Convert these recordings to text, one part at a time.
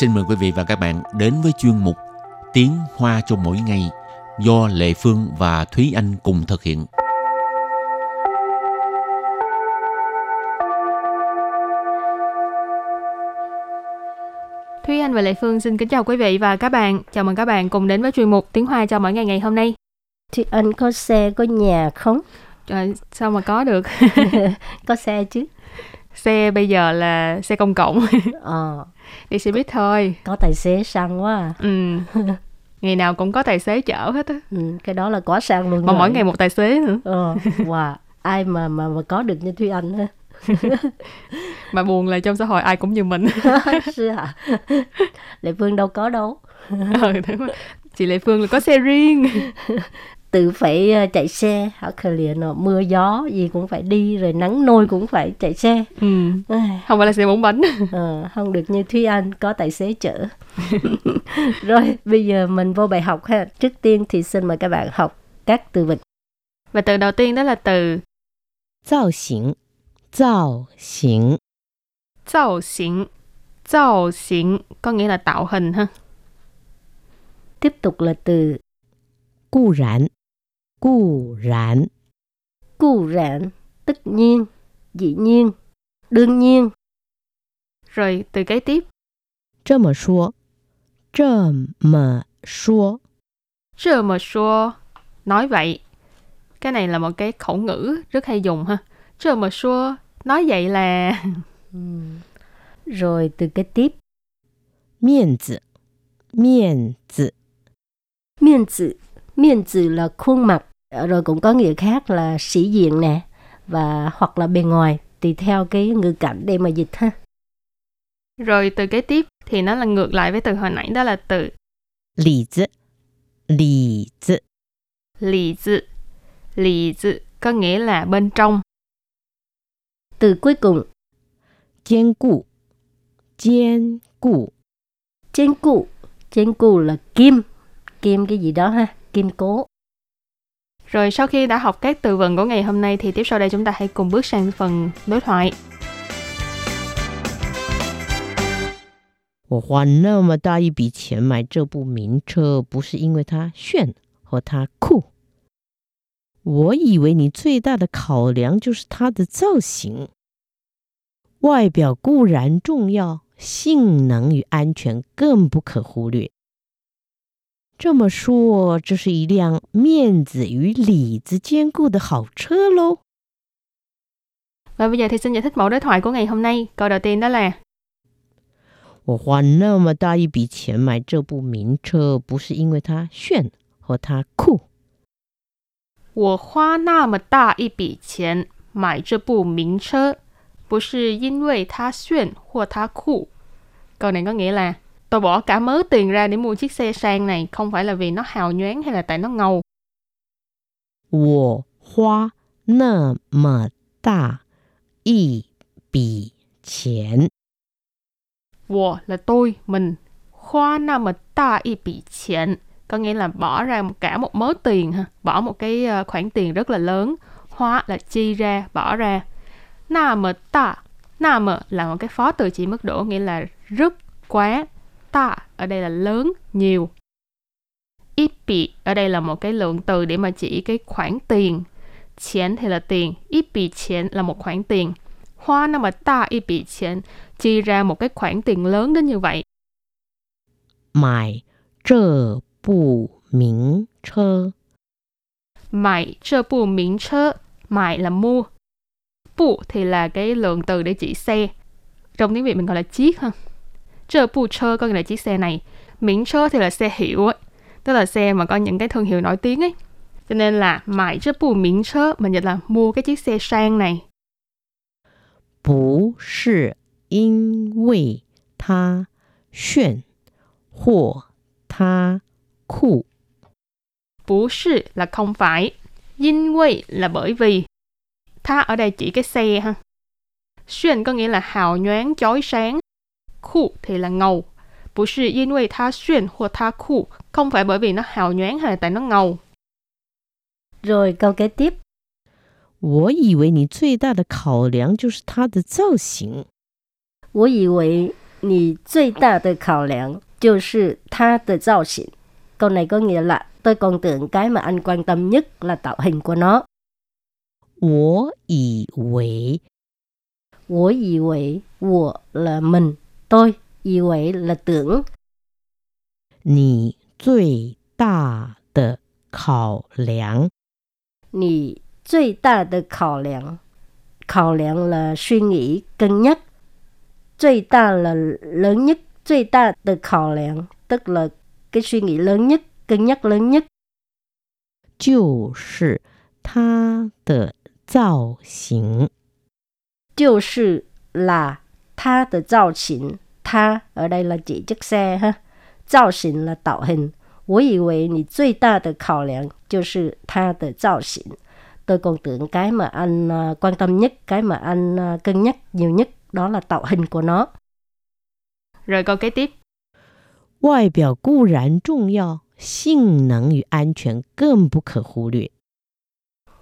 xin mời quý vị và các bạn đến với chuyên mục Tiếng Hoa cho mỗi ngày do Lệ Phương và Thúy Anh cùng thực hiện. Thúy Anh và Lệ Phương xin kính chào quý vị và các bạn. Chào mừng các bạn cùng đến với chuyên mục Tiếng Hoa cho mỗi ngày ngày hôm nay. Thì anh có xe, có nhà không? Trời, sao mà có được? có xe chứ. Xe bây giờ là xe công cộng. Ờ, Đi xe buýt thôi. có tài xế sang quá à. Ừ. Ngày nào cũng có tài xế chở hết á. Ừ, cái đó là quá sang luôn Mà rồi. mỗi ngày một tài xế nữa. Ờ, wow. Ai mà, mà mà có được như Thúy Anh ha? Mà buồn là trong xã hội ai cũng như mình. Hả? Lệ Phương đâu có đâu. ừ. Chị Lệ Phương là có xe riêng tự phải ờ, chạy xe. Ở khởi liền mưa gió gì cũng phải đi rồi nắng nôi cũng phải chạy xe. Ừ. không phải là xe bốn bánh. À, không được như thúy anh có tài xế chở. Rồi bây giờ mình vô bài học ha. Trước tiên thì xin mời các bạn học các từ vựng. Và từ đầu tiên đó là từ tạo hình tạo hình tạo hình tạo hình có nghĩa là tạo hình ha. Tiếp tục là từ 固然。Cụ rãn Cụ rãn, tất nhiên, dĩ nhiên, đương nhiên. Rồi từ cái tiếp. Trơ mở xua Trơ mở xua Trơ mở xua Nói vậy. Cái này là một cái khẩu ngữ rất hay dùng ha. Trơ mở xua Nói vậy là... Ừ. Rồi từ cái tiếp. Miền tử Miền tử Miền tử Miền tử là khuôn mặt. Ờ, rồi cũng có nghĩa khác là sĩ diện nè và hoặc là bề ngoài tùy theo cái ngữ cảnh để mà dịch ha. Rồi từ kế tiếp thì nó là ngược lại với từ hồi nãy đó là từ lý zi lý zi lý zi lý zi có nghĩa là bên trong. Từ cuối cùng. Kiên cụ kiên cụ kiên cụ kiên cụ là kim. Kim cái gì đó ha? Kim cố. Rồi sau khi đã học các từ vựng của ngày hôm nay thì tiếp sau đây chúng ta hãy cùng bước sang phần đối thoại. 我花那么大一笔钱买这部名车，不是因为它炫或它酷。我以为你最大的考量就是它的造型。外表固然重要，性能与安全更不可忽略。 这么说，这是一辆面子与里子兼顾的好车喽。 Và bây giờ thì xin giải thích mẫu đối thoại của ngày hôm nay. Câu đầu tiên đó là 我花那么大一笔钱买这部名车，不是因为它炫或它酷。我花那么大一笔钱买这部名车，不是因为它炫或它酷。Câu này có nghĩa là tôi bỏ cả mớ tiền ra để mua chiếc xe sang này không phải là vì nó hào nhoáng hay là tại nó ngầu. 我花那么大一笔钱， Wo là tôi, mình. Hoa na mà ta y bị钱có nghĩa là bỏ ra một- cả một mớ tiền ha, bỏ một cái ờ, khoản tiền rất là lớn. Hoa là chi ra, bỏ ra. Na mà ta, na mà là một cái phó từ chỉ mức độ nghĩa là rất quá. ta ở đây là lớn, nhiều. ít Ippi ở đây là một cái lượng từ để mà chỉ cái khoản tiền. Chén thì là tiền, ít ippi chén là một khoản tiền. Hoa năm mà ta ippi chén chi ra một cái khoản tiền lớn đến như vậy. Mải trơ bù miếng chơ Mải trơ bù miếng chơ Mải là mua, bù thì là cái lượng từ để chỉ xe. Trong tiếng Việt mình gọi là chiếc ha chơ bu chơ có nghĩa là chiếc xe này. Miễn chơ thì là xe hiệu ấy. Tức là xe mà có những cái thương hiệu nổi tiếng ấy. Cho nên là mãi chơ bu miễn chơ mình dịch là mua cái chiếc xe sang này. Bù sư in vì ta xuyên hoặc ta khu bù sư là không phải. In vì là bởi vì ta ở đây chỉ cái xe ha. Xuyên có nghĩa là hào nhoáng chói sáng. Khu thì là ngầu. Bú sư yin quay tha xuyên hoặc tha khu. Không phải bởi vì nó hào nhoáng hay là tại nó ngầu. Rồi câu kế tiếp, 我以为你最大的考量就是它的造型。我以为 你最大的考量就是它的造型. Câu này có nghĩa là tôi còn tưởng cái mà anh quan tâm nhất là tạo hình của nó. 我以为我以为我 là mình, tôi, 以为 là tưởng. 你最大的考量你最大的考量 khảo lượng là suy nghĩ, cân nhắc. 最大 là lớn nhất, 最大的考量 tức là cái suy nghĩ lớn nhất, cân nhắc lớn nhất. 就是它的造型就是 là 它的造型，它 ở đây là chỉ chiếc xe ha. 造型 là tạo hình. 我以为你最大的考量就是它的造型。tôi còn tưởng cái mà anh à, quan tâm nhất, cái mà anh à, cân nhắc nhiều nhất đó là tạo hình của nó. Rồi câu kế tiếp. 外表固然重要，性能与安全更不可忽略。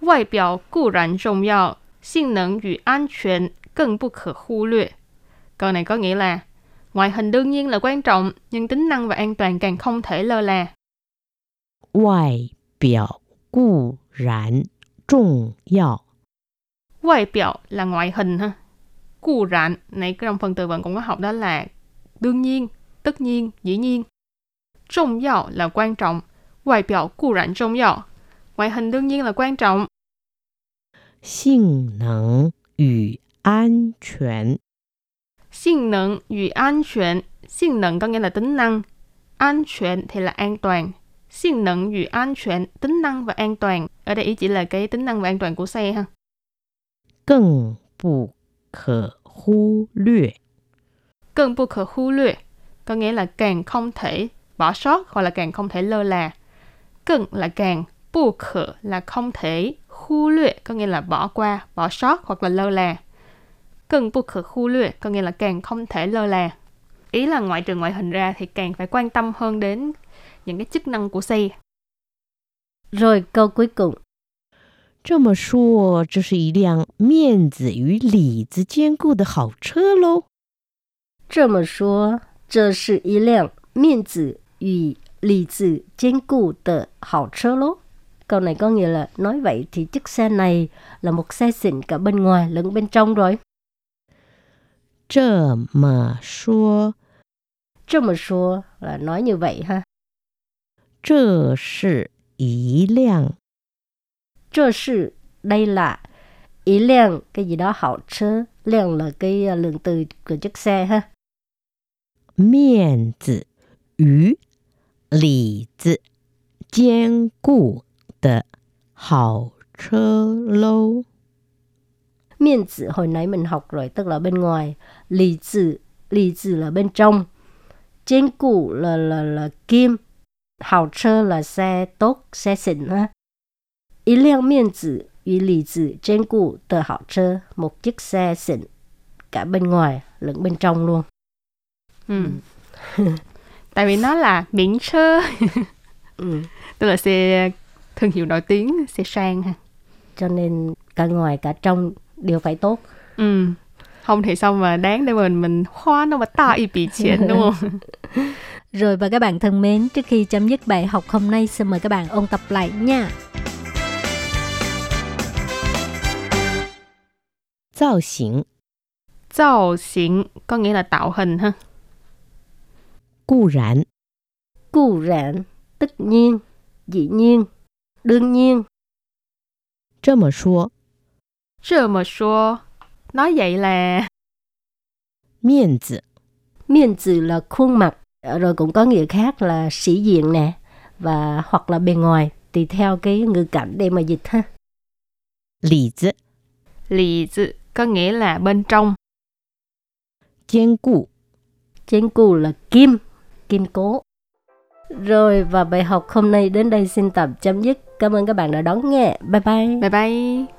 外表固然重要，性能与安全更不可忽略. Câu này có nghĩa là ngoại hình đương nhiên là quan trọng, nhưng tính năng và an toàn càng không thể lơ là. 外表固然重要 Ngoại biểu là ngoại hình ha. Cụ rạn, này trong phần từ vựng cũng có học đó là đương nhiên, tất nhiên, dĩ nhiên. Trọng yếu là quan trọng. Ngoại biểu cụ rạn trọng yếu. Ngoại hình đương nhiên là quan trọng. 性能与安全 性năng与安全.性năng có nghĩa là tính năng. An toàn thì là an toàn. Sinh năng与安全, tính năng và an toàn. Ở đây ý chỉ là cái tính năng và an toàn của xe ha. 更不可忽略 更不可忽略có nghĩa là càng không thể bỏ sót hoặc là càng không thể lơ là.更là càng, bu khở là không thể, khu luyện có nghĩa là bỏ qua, bỏ sót hoặc là lơ là. 更不可忽略có nghĩa là càng không thể lơ là. Ý là ngoại trừ ngoại hình ra thì càng phải quan tâm hơn đến những cái chức năng của xe. Rồi câu cuối cùng. 这么说，这是一辆面子与里子兼顾的好车喽。这么说，这是一辆面子与里子兼顾的好车喽. Câu này có nghĩa là nói vậy thì chiếc xe này là một xe xịn cả bên ngoài lẫn bên trong rồi. 这么说，这么说 là nói như vậy ha. 这是一辆这是 đây là ý lượng cái gì đó hảo车, lượng là cái uh, lượng từ của chiếc xe ha. 面子与里子兼顾的好车喽。 Miên tử hồi nãy mình học rồi, tức là bên ngoài. Lì tử, lì tử là bên trong. Trên cụ là, là, là kim. Hào trơ là xe tốt, xe xịn ha. Ý lượng miên tử 与 lì tử trên cụ tờ hảo trơ, một chiếc xe xịn. Cả bên ngoài lẫn bên trong luôn. Ừ. Tại vì nó là miễn chơ, Ừ. tức là xe thương hiệu nổi tiếng, xe sang ha. Cho nên cả ngoài cả trong đều phải tốt. Ừ. Không thì sao mà đáng để mình mình hoa nó mà ta y bị chuyện đúng không? Rồi và các bạn thân mến, trước khi chấm dứt bài học hôm nay, xin mời các bạn ôn tập lại nha. 造型 造hình có nghĩa là tạo hình ha. 固然 Cụ rạn, tất nhiên, dĩ nhiên, đương nhiên. 这么说， Chứ mà số nói vậy là 面子 Miên tử là khuôn mặt, rồi cũng có nghĩa khác là sĩ diện nè, và hoặc là bề ngoài, tùy theo cái ngữ cảnh để mà dịch ha. 里子 lì dự có nghĩa là bên trong. 兼顾 Trên cụ là kim, kim cố. Rồi và bài học hôm nay đến đây xin tạm chấm dứt. Cảm ơn các bạn đã đón nghe. Bye bye. Bye bye.